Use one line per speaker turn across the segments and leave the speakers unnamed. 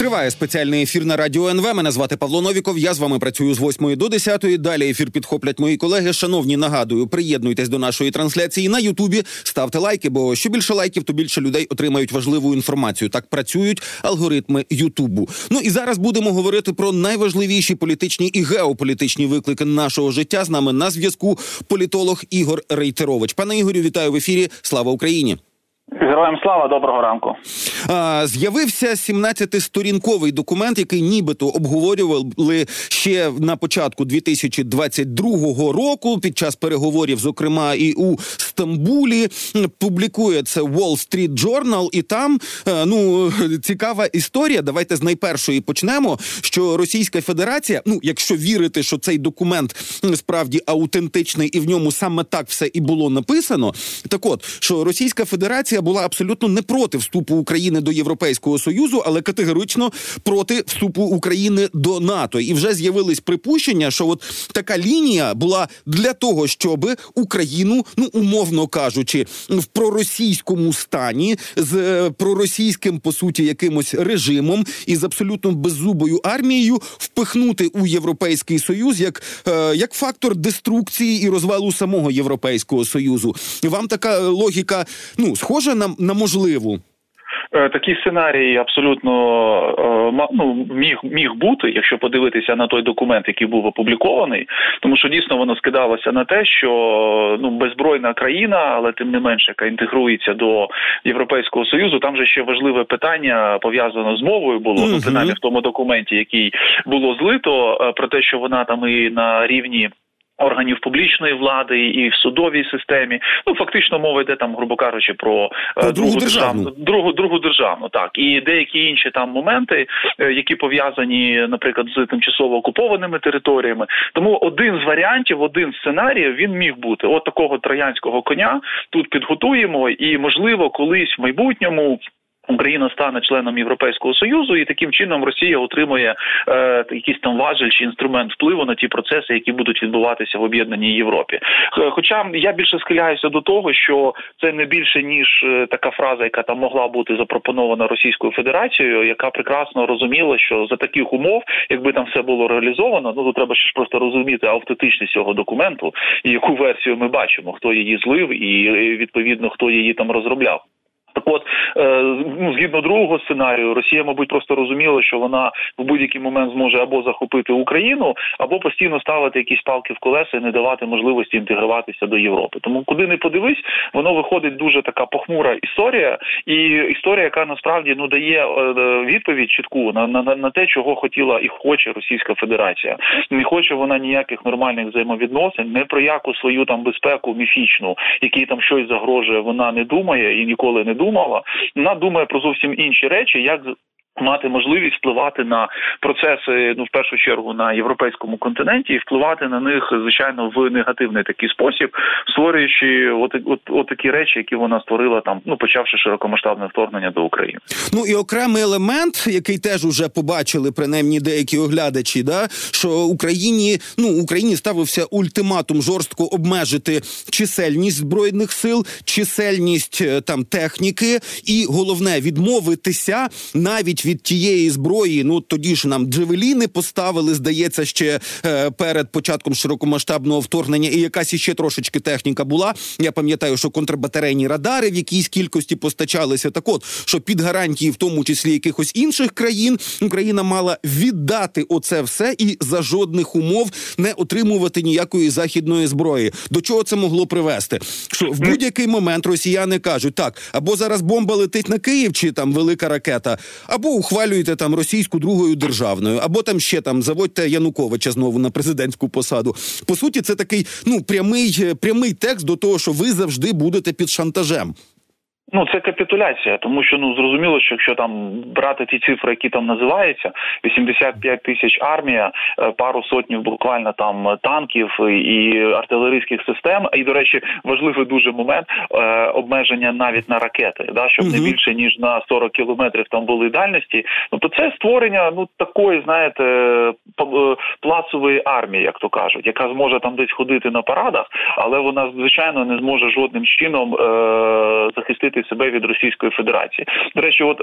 Триває спеціальний ефір на радіо НВ. Мене звати Павло Новіков. Я з вами працюю з 8 до 10. Далі ефір підхоплять мої колеги. Шановні, нагадую, приєднуйтесь до нашої трансляції на Ютубі. Ставте лайки, бо що більше лайків, то більше людей отримають важливу інформацію. Так працюють алгоритми Ютубу. Ну і зараз будемо говорити про найважливіші політичні і геополітичні виклики нашого життя. З нами на зв'язку політолог Ігор Рейтерович. Пане Ігорю, вітаю в ефірі. Слава Україні!
Героям слава доброго ранку.
А, З'явився 17-сторінковий документ, який нібито обговорювали ще на початку 2022 року. Під час переговорів, зокрема, і у Стамбулі публікує це Wall Street Journal, і там ну цікава історія. Давайте з найпершої почнемо. Що Російська Федерація, ну якщо вірити, що цей документ справді аутентичний, і в ньому саме так все і було написано. Так, от що Російська Федерація була абсолютно не проти вступу України до Європейського союзу, але категорично проти вступу України до НАТО. І вже з'явились припущення, що от така лінія була для того, щоб Україну, ну умовно кажучи, в проросійському стані з е, проросійським по суті якимось режимом і з абсолютно беззубою армією впихнути у європейський союз як, е, як фактор деструкції і розвалу самого європейського союзу. Вам така логіка ну схожа схоже на, на можливу?
Е, такий сценарій абсолютно е, ну, міг міг бути, якщо подивитися на той документ, який був опублікований, тому що дійсно воно скидалося на те, що ну беззбройна країна, але тим не менше, яка інтегрується до Європейського союзу. Там же ще важливе питання пов'язано з мовою було ну, принаймні в тому документі, який було злито, е, про те, що вона там і на рівні органів публічної влади і в судовій системі. Ну фактично мова йде там, грубо кажучи, про,
е, про другу державну
другу другу державну, так і деякі інші там моменти, е, які пов'язані, наприклад, з тимчасово окупованими територіями. Тому один з варіантів, один сценарій він міг бути. От такого троянського коня тут підготуємо, і можливо, колись в майбутньому. Україна стане членом Європейського союзу, і таким чином Росія отримує е, якийсь там важель чи інструмент впливу на ті процеси, які будуть відбуватися в об'єднаній Європі. Хоча я більше схиляюся до того, що це не більше ніж е, така фраза, яка там могла бути запропонована Російською Федерацією, яка прекрасно розуміла, що за таких умов, якби там все було реалізовано, ну то треба ще ж просто розуміти автентичність цього документу і яку версію ми бачимо, хто її злив, і відповідно хто її там розробляв. Так от, е, ну згідно другого сценарію, Росія, мабуть, просто розуміла, що вона в будь-який момент зможе або захопити Україну, або постійно ставити якісь палки в колеса і не давати можливості інтегруватися до Європи. Тому куди не подивись, воно виходить дуже така похмура історія, і історія, яка насправді ну дає е, відповідь чітку на на, на те, чого хотіла і хоче Російська Федерація. Не хоче вона ніяких нормальних взаємовідносин, не про яку свою там безпеку міфічну, який там щось загрожує, вона не думає і ніколи не думала. Вона думає про зовсім інші речі, як Мати можливість впливати на процеси, ну в першу чергу на європейському континенті, і впливати на них звичайно в негативний такий спосіб, створюючи от, от, от такі речі, які вона створила там, ну почавши широкомасштабне вторгнення до України.
Ну і окремий елемент, який теж уже побачили принаймні деякі оглядачі, да що Україні ну Україні ставився ультиматум жорстко обмежити чисельність збройних сил, чисельність е, там техніки, і головне відмовитися навіть від тієї зброї. Ну тоді ж нам джевеліни поставили, здається, ще е, перед початком широкомасштабного вторгнення, і якась іще трошечки техніка була. Я пам'ятаю, що контрбатарейні радари в якійсь кількості постачалися. Так, от що під гарантії, в тому числі якихось інших країн, Україна мала віддати оце все і за жодних умов не отримувати ніякої західної зброї. До чого це могло привести? Що в будь-який момент росіяни кажуть так, або зараз бомба летить на Київ, чи там велика ракета, або ухвалюєте там російську другою державною, або там ще там заводьте Януковича знову на президентську посаду. По суті, це такий ну прямий прямий текст до того, що ви завжди будете під шантажем.
Ну, це капітуляція, тому що ну зрозуміло, що якщо там брати ті цифри, які там називаються, 85 тисяч армія, е, пару сотнів буквально там танків і артилерійських систем. І до речі, важливий дуже момент е, обмеження навіть на ракети, да щоб угу. не більше ніж на 40 кілометрів там були дальності. Ну то це створення ну такої, знаєте, плацової армії, як то кажуть, яка зможе там десь ходити на парадах, але вона звичайно не зможе жодним чином захистити себе від Російської Федерації. До речі, от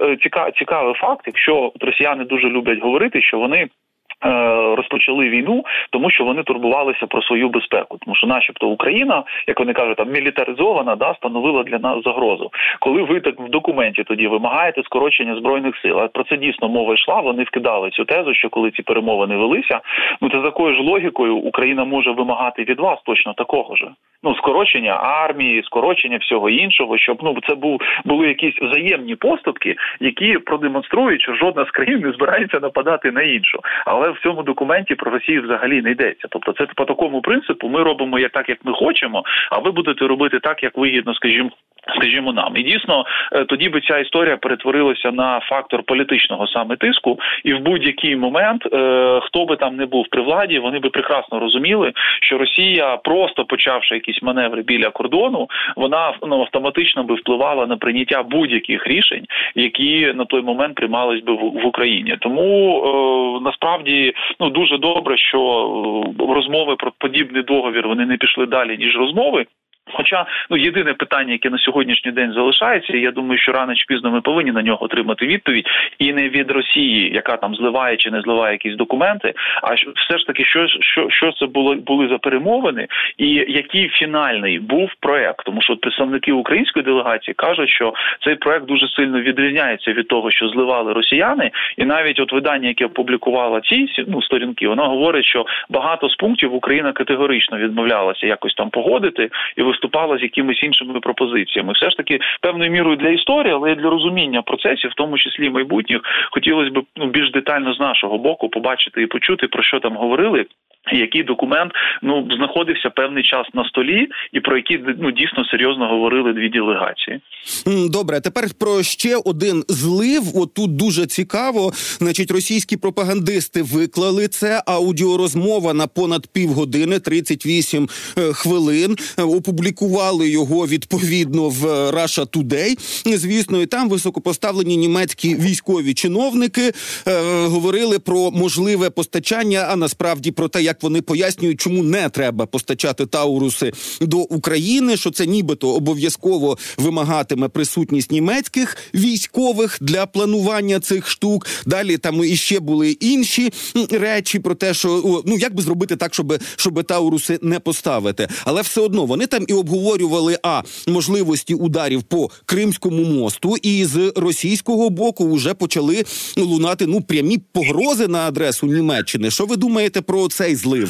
цікавий факт, якщо от росіяни дуже люблять говорити, що вони. Е, розпочали війну, тому що вони турбувалися про свою безпеку, тому що, начебто, Україна, як вони кажуть, там мілітаризована, да становила для нас загрозу. Коли ви так в документі тоді вимагаєте скорочення збройних сил, а про це дійсно мова йшла. Вони вкидали цю тезу, що коли ці перемовини велися, ну то за такою ж логікою Україна може вимагати від вас точно такого ж. Ну, скорочення армії, скорочення всього іншого, щоб ну це був були якісь взаємні поступки, які продемонструють, що жодна з країн не збирається нападати на іншу. Але але в цьому документі про Росію взагалі не йдеться. Тобто, це по такому принципу ми робимо як так, як ми хочемо, а ви будете робити так, як вигідно, скажімо. Скажімо, нам і дійсно е, тоді би ця історія перетворилася на фактор політичного саме тиску, і в будь-який момент е, хто би там не був при владі, вони би прекрасно розуміли, що Росія, просто почавши якісь маневри біля кордону, вона ну, автоматично би впливала на прийняття будь-яких рішень, які на той момент приймались би в, Україні. Тому е, насправді ну дуже добре, що розмови про подібний договір вони не пішли далі ніж розмови. Хоча ну єдине питання, яке на сьогоднішній день залишається, і я думаю, що рано чи пізно ми повинні на нього отримати відповідь, і не від Росії, яка там зливає чи не зливає якісь документи. А все ж таки, що що, що це було були за перемовини, і який фінальний був проект, тому що представники української делегації кажуть, що цей проект дуже сильно відрізняється від того, що зливали росіяни, і навіть от видання, яке опублікувало ці ну, сторінки, воно говорить, що багато з пунктів Україна категорично відмовлялася якось там погодити і виступала з якимись іншими пропозиціями. Все ж таки певною мірою для історії, але і для розуміння процесів, в тому числі майбутніх, хотілося б ну більш детально з нашого боку побачити і почути про що там говорили який документ ну знаходився певний час на столі, і про які ну дійсно серйозно говорили дві делегації.
Добре, тепер про ще один злив. От тут дуже цікаво. Значить, російські пропагандисти виклали це. Аудіорозмова на понад півгодини, 38 е, хвилин. Опублікували його відповідно в Russia Today. Звісно, і там високопоставлені німецькі військові чиновники е, говорили про можливе постачання, а насправді про те, як як вони пояснюють, чому не треба постачати тауруси до України, що це нібито обов'язково вимагатиме присутність німецьких військових для планування цих штук. Далі там іще були інші речі про те, що ну як би зробити так, щоб щоб тауруси не поставити, але все одно вони там і обговорювали а можливості ударів по Кримському мосту, і з російського боку вже почали лунати ну прямі погрози на адресу Німеччини. Що ви думаєте про цей злив?
Е,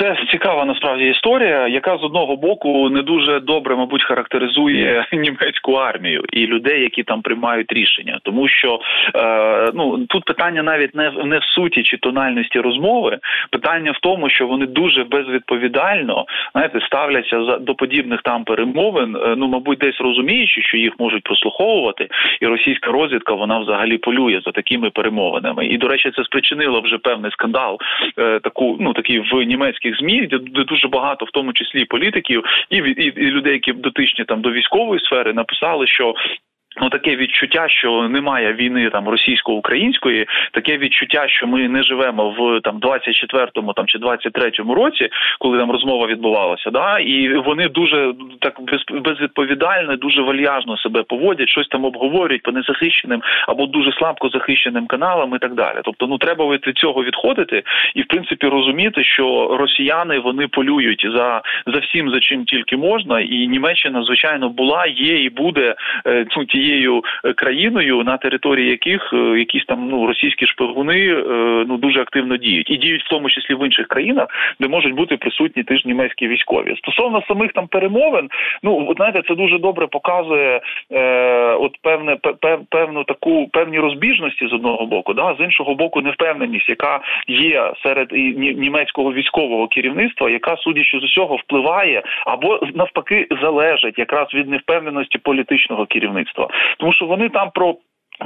це цікава насправді історія, яка з одного боку не дуже добре, мабуть, характеризує німецьку армію і людей, які там приймають рішення, тому що е, ну тут питання навіть не в не в суті чи тональності розмови, питання в тому, що вони дуже безвідповідально знаєте, ставляться за до подібних там перемовин. Е, ну, мабуть, десь розуміючи, що їх можуть прослуховувати, і російська розвідка вона взагалі полює за такими перемовинами. І до речі, це спричинило вже певний скандал, е, таку ну такий в німецьких змі, де, дуже багато, в тому числі політиків, і, і, і людей, які дотичні там до військової сфери, написали, що Ну, таке відчуття, що немає війни там російсько-української, таке відчуття, що ми не живемо в там 24-му там чи 23-му році, коли там розмова відбувалася, да і вони дуже так без, безвідповідально, дуже вальяжно себе поводять, щось там обговорюють по незахищеним або дуже слабко захищеним каналам і так далі. Тобто, ну треба від цього відходити і в принципі розуміти, що росіяни вони полюють за за всім, за чим тільки можна, і Німеччина звичайно була, є і буде е, ну, тією тією е, країною, на території яких е, якісь там ну російські шпигуни е, ну дуже активно діють і діють в тому числі в інших країнах, де можуть бути присутні теж німецькі військові. Стосовно самих там перемовин, ну знаєте, це дуже добре показує е, от певне пев, певну таку певні розбіжності з одного боку, да з іншого боку, невпевненість, яка є серед німецького військового керівництва, яка судячи з усього впливає або навпаки залежить якраз від невпевненості політичного керівництва тому що вони там про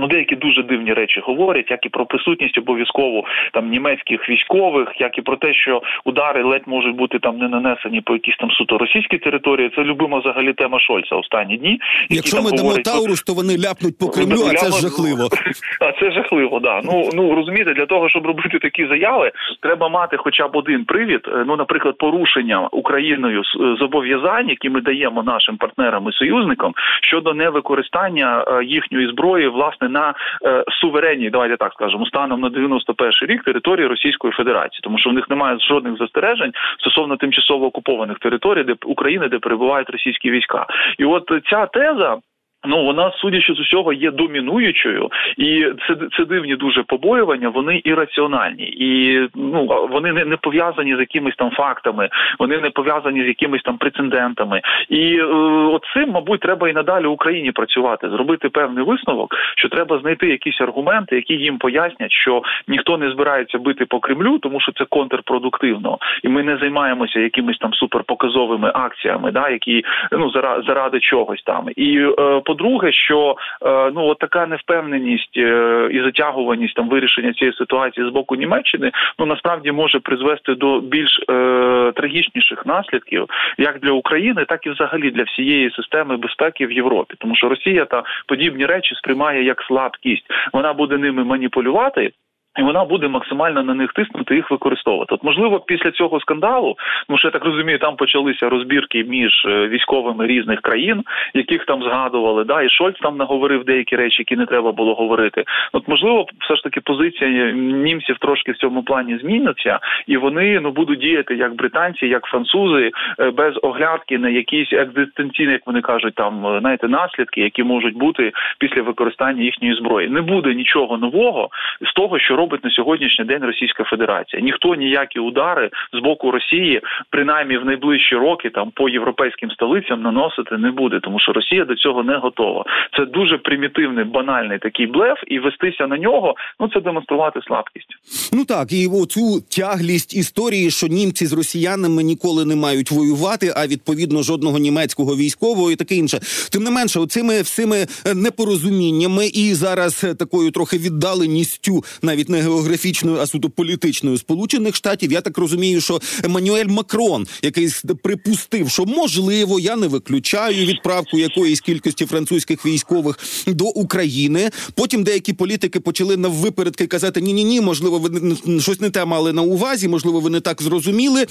Ну, деякі дуже дивні речі говорять, як і про присутність обов'язково там німецьких військових, як і про те, що удари ледь можуть бути там не нанесені по якісь там суто російській території. Це любима взагалі тема Шольца останні дні.
Якщо ми дамо Таурус, то вони ляпнуть по Кремлю, а це жахливо.
А це жахливо, да. Ну ну розумієте, для того, щоб робити такі заяви, треба мати хоча б один привід. Е, ну, наприклад, порушення Україною зобов'язань, які ми даємо нашим партнерам і союзникам щодо невикористання е, їхньої зброї, власне власне на е, суверенній, давайте так скажемо, станом на 91 рік території Російської Федерації, тому що в них немає жодних застережень стосовно тимчасово окупованих територій, де України, де перебувають російські війська, і от ця теза. Ну вона, судячи з усього, є домінуючою, і це це дивні дуже побоювання. Вони ірраціональні, і ну вони не не пов'язані з якимись там фактами, вони не пов'язані з якимись там прецедентами. І е, оцим, мабуть, треба і надалі Україні працювати, зробити певний висновок, що треба знайти якісь аргументи, які їм пояснять, що ніхто не збирається бити по Кремлю, тому що це контрпродуктивно, і ми не займаємося якимись там суперпоказовими акціями, да які ну заради, заради чогось там і. Е, по-друге, що е, ну от така невпевненість е, і затягуваність там вирішення цієї ситуації з боку Німеччини ну насправді може призвести до більш е, трагічніших наслідків як для України, так і взагалі для всієї системи безпеки в Європі, тому що Росія та подібні речі сприймає як слабкість. Вона буде ними маніпулювати. І вона буде максимально на них тиснути їх використовувати. От можливо, після цього скандалу, ну що я так розумію, там почалися розбірки між е, військовими різних країн, яких там згадували. Да, і Шольц там наговорив деякі речі, які не треба було говорити. От можливо, все ж таки позиція німців трошки в цьому плані зміниться, і вони ну будуть діяти як британці, як французи, е, без оглядки на якісь екзистенційні, як вони кажуть, там е, знаєте, наслідки, які можуть бути після використання їхньої зброї. Не буде нічого нового з того, що робить на сьогоднішній день Російська Федерація. Ніхто ніякі удари з боку Росії, принаймні в найближчі роки, там по європейським столицям наносити не буде, тому що Росія до цього не готова. Це дуже примітивний, банальний такий блеф, і вестися на нього ну це демонструвати слабкість.
Ну так і оцю тяглість історії, що німці з росіянами ніколи не мають воювати, а відповідно жодного німецького військового і таке інше. Тим не менше, оцими всіми непорозуміннями і зараз такою трохи віддаленістю навіть не географічною, а суто політичною сполучених штатів. Я так розумію, що Еммануель Макрон, який припустив, що можливо, я не виключаю відправку якоїсь кількості французьких військових до України. Потім деякі політики почали на випередки казати: ні, ні, ні, можливо, ви щось не те мали на увазі, можливо, ви не так зрозуміли.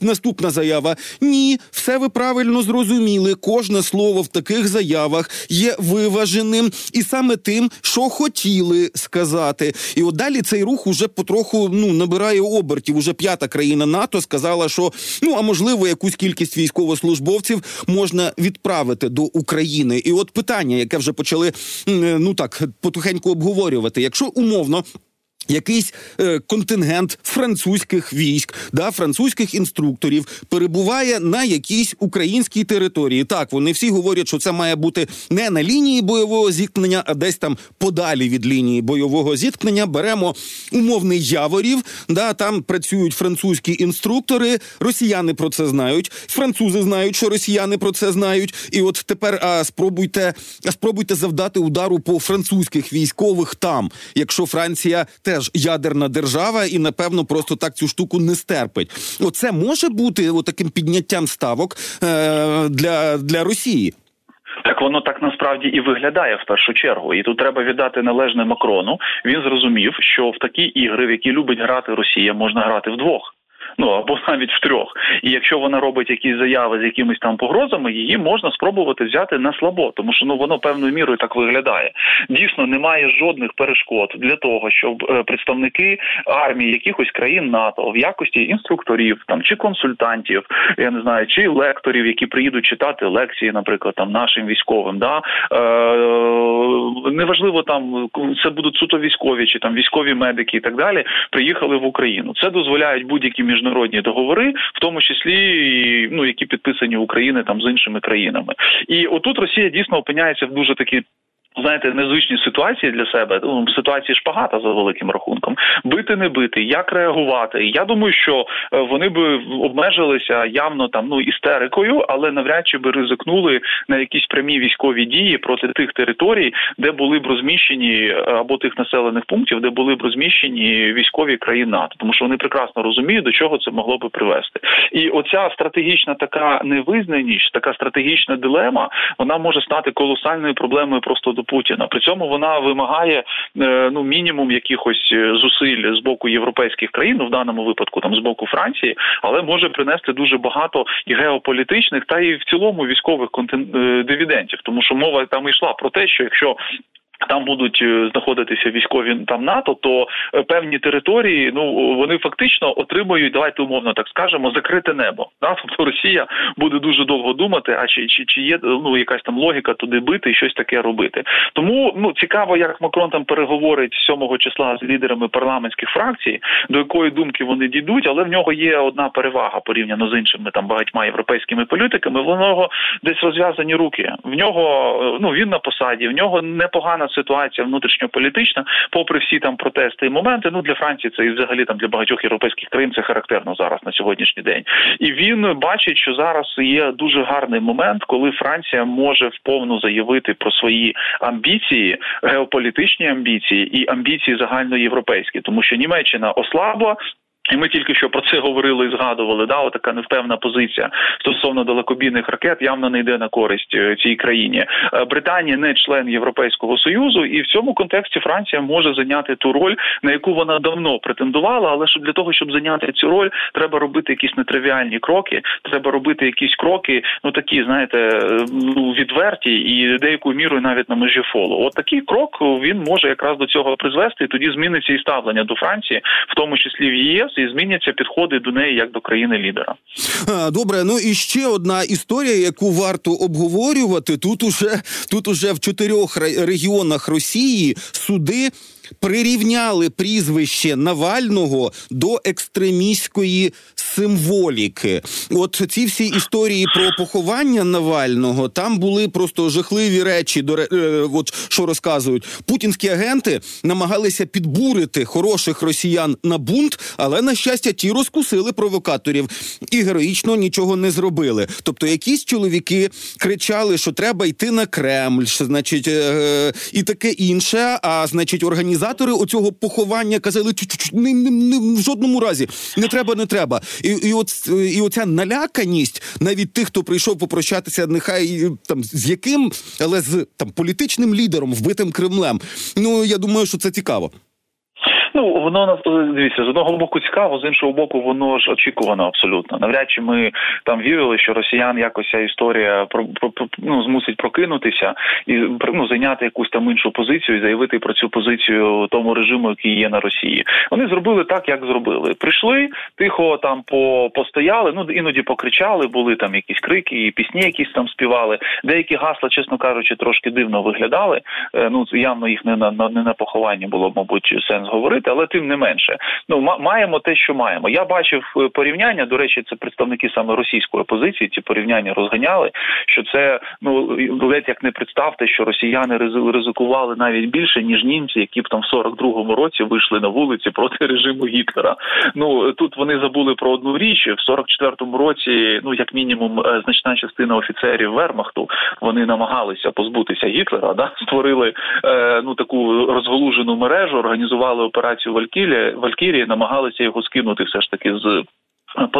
Наступна заява: ні, все ви правильно зрозуміли. Кожне слово в таких заявах є виваженим і саме тим, що хотіли сказати. І от далі цей рух уже потроху ну набирає обертів. Уже п'ята країна НАТО сказала, що ну а можливо якусь кількість військовослужбовців можна відправити до України. І от питання, яке вже почали ну так потухеньку обговорювати, якщо умовно Якийсь е, контингент французьких військ, да французьких інструкторів перебуває на якійсь українській території. Так вони всі говорять, що це має бути не на лінії бойового зіткнення, а десь там подалі від лінії бойового зіткнення. Беремо умовний яворів. Да, там працюють французькі інструктори. Росіяни про це знають. Французи знають, що росіяни про це знають. І от тепер а спробуйте, а спробуйте завдати удару по французьких військових там, якщо Франція те теж ядерна держава, і напевно просто так цю штуку не стерпить. Оце може бути таким підняттям ставок е, для, для Росії.
Так воно так насправді і виглядає в першу чергу, і тут треба віддати належне Макрону. Він зрозумів, що в такі ігри, в які любить грати Росія, можна грати вдвох ну або навіть в трьох. І якщо вона робить якісь заяви з якимись там погрозами, її можна спробувати взяти на слабо, тому що ну воно певною мірою так виглядає. Дійсно, немає жодних перешкод для того, щоб е, представники армії якихось країн НАТО в якості інструкторів там чи консультантів, я не знаю, чи лекторів, які приїдуть читати лекції, наприклад, там нашим військовим, да е, неважливо там це будуть суто військові чи там військові медики і так далі. Приїхали в Україну. Це дозволяють будь-які міжнародні міжнародні договори, в тому числі ну які підписані України там з іншими країнами, і отут Росія дійсно опиняється в дуже такій знаєте, незвичні ситуації для себе. Ну, ситуації шпагата за великим рахунком. Бити, не бити, як реагувати. Я думаю, що е, вони би обмежилися явно там ну істерикою, але навряд чи би ризикнули на якісь прямі військові дії проти тих територій, де були б розміщені е, або тих населених пунктів, де були б розміщені військові країн НАТО, тому що вони прекрасно розуміють, до чого це могло би привести. І оця стратегічна така невизнаність, така стратегічна дилема, вона може стати колосальною проблемою просто до Путіна. При цьому вона вимагає е, ну мінімум якихось е, зусиль з боку європейських країн, ну, в даному випадку там з боку Франції, але може принести дуже багато і геополітичних, та і в цілому військових. Е, дивідентів, тому що мова там йшла про те, що якщо там будуть е, знаходитися військові там НАТО, то е, певні території ну вони фактично отримують, давайте умовно так скажемо, закрите небо. Да? Тобто Росія буде дуже довго думати, а чи чи, чи є ну якась там логіка туди бити і щось таке робити. Тому ну цікаво, як Макрон там переговорить 7 числа з лідерами парламентських фракцій, до якої думки вони дійдуть, але в нього є одна перевага порівняно з іншими там багатьма європейськими політиками. В нього десь розв'язані руки. В нього е, ну він на посаді, в нього непогана ситуація внутрішньополітична, попри всі там протести і моменти. Ну для Франції це і взагалі там для багатьох європейських країн це характерно зараз на сьогоднішній день. І він бачить, що зараз є дуже гарний момент, коли Франція може вповну заявити про свої амбіції, геополітичні амбіції і амбіції загальноєвропейські, тому що Німеччина ослабла. І ми тільки що про це говорили і згадували. Да, така невпевна позиція стосовно далекобійних ракет явно не йде на користь е, цій країні. Е, Британія не член Європейського союзу, і в цьому контексті Франція може зайняти ту роль, на яку вона давно претендувала. Але щоб для того, щоб зайняти цю роль, треба робити якісь нетривіальні кроки. Треба робити якісь кроки, ну такі, знаєте, ну відверті і деякою мірою навіть на межі фолу. От такий крок він може якраз до цього призвести. і Тоді зміниться і ставлення до Франції, в тому числі в ЄС і зміняться підходи до неї як до країни лідера.
Добре, ну і ще одна історія, яку варто обговорювати. Тут уже тут уже в чотирьох регіонах Росії суди прирівняли прізвище Навального до екстремістської символіки. От ці всі історії про поховання Навального там були просто жахливі речі. До е, от що розказують путінські агенти намагалися підбурити хороших росіян на бунт, але на щастя, ті розкусили провокаторів і героїчно нічого не зробили. Тобто, якісь чоловіки кричали, що треба йти на Кремль, що значить, е, і таке інше. А значить, організатори оцього поховання казали, не, не, не в жодному разі не треба, не треба. І і от і оця наляканість навіть тих, хто прийшов попрощатися, нехай там з яким, але з там політичним лідером, вбитим Кремлем. Ну я думаю, що це цікаво.
Ну воно дивіться, з одного боку цікаво, з іншого боку, воно ж очікувано абсолютно. Навряд чи ми там вірили, що росіян якось ця історія про, про, про ну, змусить прокинутися і ну, зайняти якусь там іншу позицію і заявити про цю позицію тому режиму, який є на Росії. Вони зробили так, як зробили. Прийшли тихо там по постояли. Ну іноді покричали, були там якісь крики, і пісні, якісь там співали. Деякі гасла, чесно кажучи, трошки дивно виглядали. Е, ну явно їх не на не на похованні було, мабуть, сенс говорити робити, але тим не менше, ну маємо те, що маємо. Я бачив е, порівняння. До речі, це представники саме російської опозиції. Ці порівняння розганяли. Що це ну ледь як не представте, що росіяни ризикували навіть більше ніж німці, які б там в 42-му році вийшли на вулиці проти режиму Гітлера. Ну тут вони забули про одну річ в 44-му році. Ну як мінімум, е, значна частина офіцерів Вермахту вони намагалися позбутися Гітлера. Да створили е, ну таку розголужену мережу, організували операцію операцію Валькірія, Валькірії намагалися його скинути все ж таки з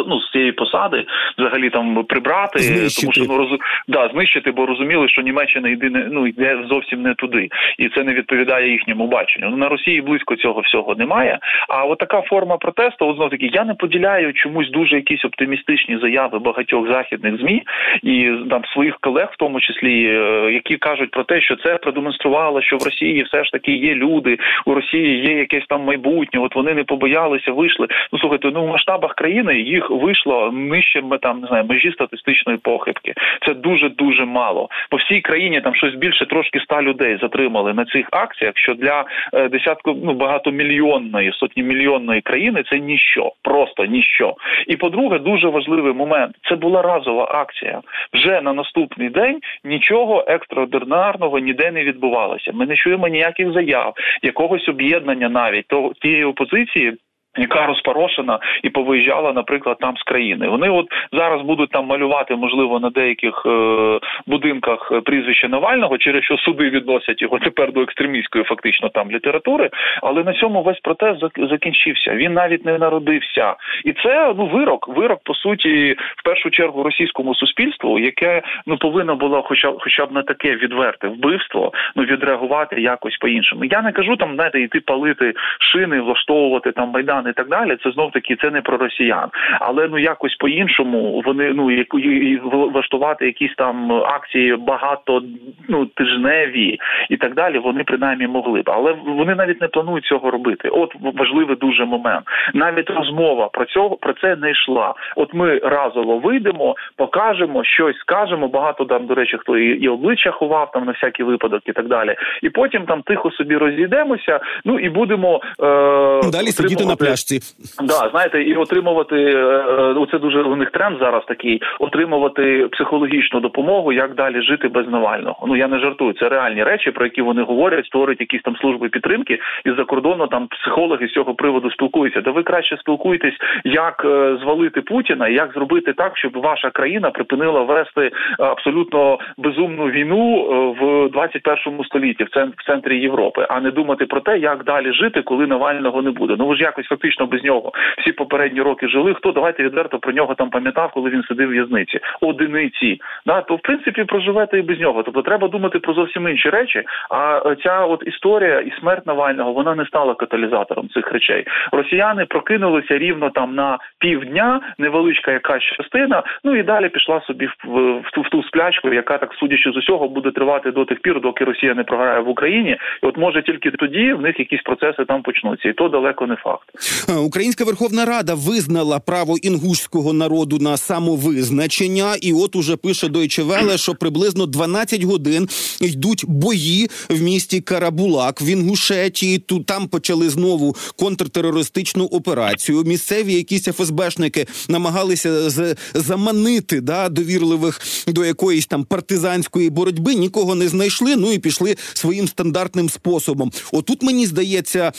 ну, з цієї посади взагалі там прибрати, знищити. тому що ну роз... да, знищити, бо розуміли, що Німеччина йде ну йде зовсім не туди, і це не відповідає їхньому баченню. Ну на Росії близько цього всього немає. А от така форма протесту, от знов таки, я не поділяю чомусь дуже якісь оптимістичні заяви багатьох західних змі і там своїх колег, в тому числі, е, які кажуть про те, що це продемонструвало, що в Росії все ж таки є люди, у Росії є якесь там майбутнє. От вони не побоялися, вийшли. Ну слухайте, ну в масштабах країни їх вийшло нижче там не знаю межі статистичної похибки. Це дуже дуже мало. По всій країні там щось більше трошки ста людей затримали на цих акціях. Що для е, десятку ну багатомільйонної сотні мільйонної країни це ніщо, просто ніщо. І по-друге, дуже важливий момент. Це була разова акція. Вже на наступний день нічого екстраординарного ніде не відбувалося. Ми не чуємо ніяких заяв, якогось об'єднання навіть то тієї опозиції. Яка розпорошена і повиїжджала, наприклад, там з країни. Вони от зараз будуть там малювати, можливо, на деяких е, будинках прізвище Навального, через що суди відносять його тепер до екстремістської, фактично там літератури. Але на цьому весь протест закінчився. Він навіть не народився, і це ну вирок. Вирок по суті, в першу чергу російському суспільству, яке ну повинно було, хоча хоча б на таке відверте вбивство, ну відреагувати якось по іншому. Я не кажу там, знаєте, йти палити шини, влаштовувати там майдан і так далі, це знов таки це не про росіян, але ну якось по-іншому вони ну і влаштувати якісь там акції багато ну тижневі і так далі. Вони принаймні могли б, але вони навіть не планують цього робити. От важливий дуже момент. Навіть розмова про цього про це не йшла. От ми разово вийдемо, покажемо щось, скажемо. Багато там, до речі, хто і, і обличчя ховав там на всякий випадок, і так далі. І потім там тихо собі розійдемося. Ну і будемо
е, далі сидіти на пляжі пляшці.
Да, знаєте, і отримувати е, це дуже у них тренд зараз такий отримувати психологічну допомогу, як далі жити без Навального. Ну я не жартую. Це реальні речі, про які вони говорять, створюють якісь там служби підтримки, і за кордону там психологи з цього приводу спілкуються. Да ви краще спілкуєтесь, як е, звалити Путіна, як зробити так, щоб ваша країна припинила вести абсолютно безумну війну е, в 21 столітті в центрі Європи, а не думати про те, як далі жити, коли Навального не буде. Ну ви ж якось фактично фактично без нього всі попередні роки жили. Хто давайте відверто про нього там пам'ятав, коли він сидив в в'язниці? Одиниці. Да, то в принципі проживете і без нього. Тобто треба думати про зовсім інші речі. А ця от історія і смерть Навального вона не стала каталізатором цих речей. Росіяни прокинулися рівно там на півдня, невеличка якась частина. Ну і далі пішла собі в, в, в ту в ту сплячку, яка так судячи з усього буде тривати до тих пір, доки Росія не програє в Україні. І от може тільки тоді в них якісь процеси там почнуться, і то далеко не факт.
Українська Верховна Рада визнала право інгушського народу на самовизначення, і от уже пише Deutsche Welle, що приблизно 12 годин йдуть бої в місті Карабулак в Інгушетії. Тут там почали знову контртерористичну операцію. Місцеві якісь ФСБшники намагалися з заманити да довірливих до якоїсь там партизанської боротьби. Нікого не знайшли. Ну і пішли своїм стандартним способом. Отут мені здається,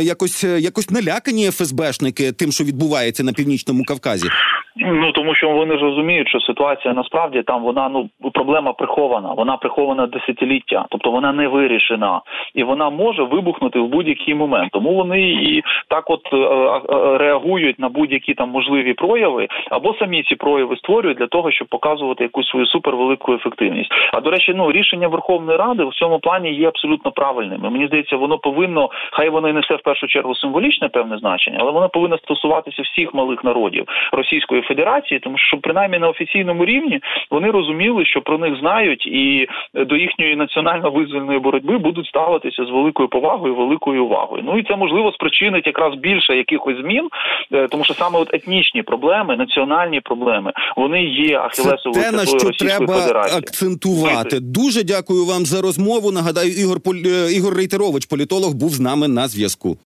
якось якось налякані ФСБшники тим, що відбувається на північному Кавказі?
Ну тому що вони ж розуміють, що ситуація насправді там вона ну проблема прихована, вона прихована десятиліття, тобто вона не вирішена, і вона може вибухнути в будь-який момент. Тому вони і так, от е, е, реагують на будь-які там можливі прояви, або самі ці прояви створюють для того, щоб показувати якусь свою супервелику ефективність. А до речі, ну рішення Верховної Ради в цьому плані є абсолютно правильним. І Мені здається, воно повинно, хай воно і несе в першу чергу символічне певне значення, але воно повинно стосуватися всіх малих народів Російської Федерації, тому що принаймні на офіційному рівні вони розуміли, що про них знають, і до їхньої національно-визвольної боротьби будуть ставитися з великою повагою, великою увагою. Ну і це можливо спричинить якраз більше якихось змін, е, тому що саме от етнічні проблеми, національні проблеми, вони є ахілесовою
Це те, на що треба Федерації. акцентувати. Дуже дякую вам за розмову. Нагадаю, Ігор Поль... Е, Ігор Рейтерович, політолог, був з нами на зв'язку.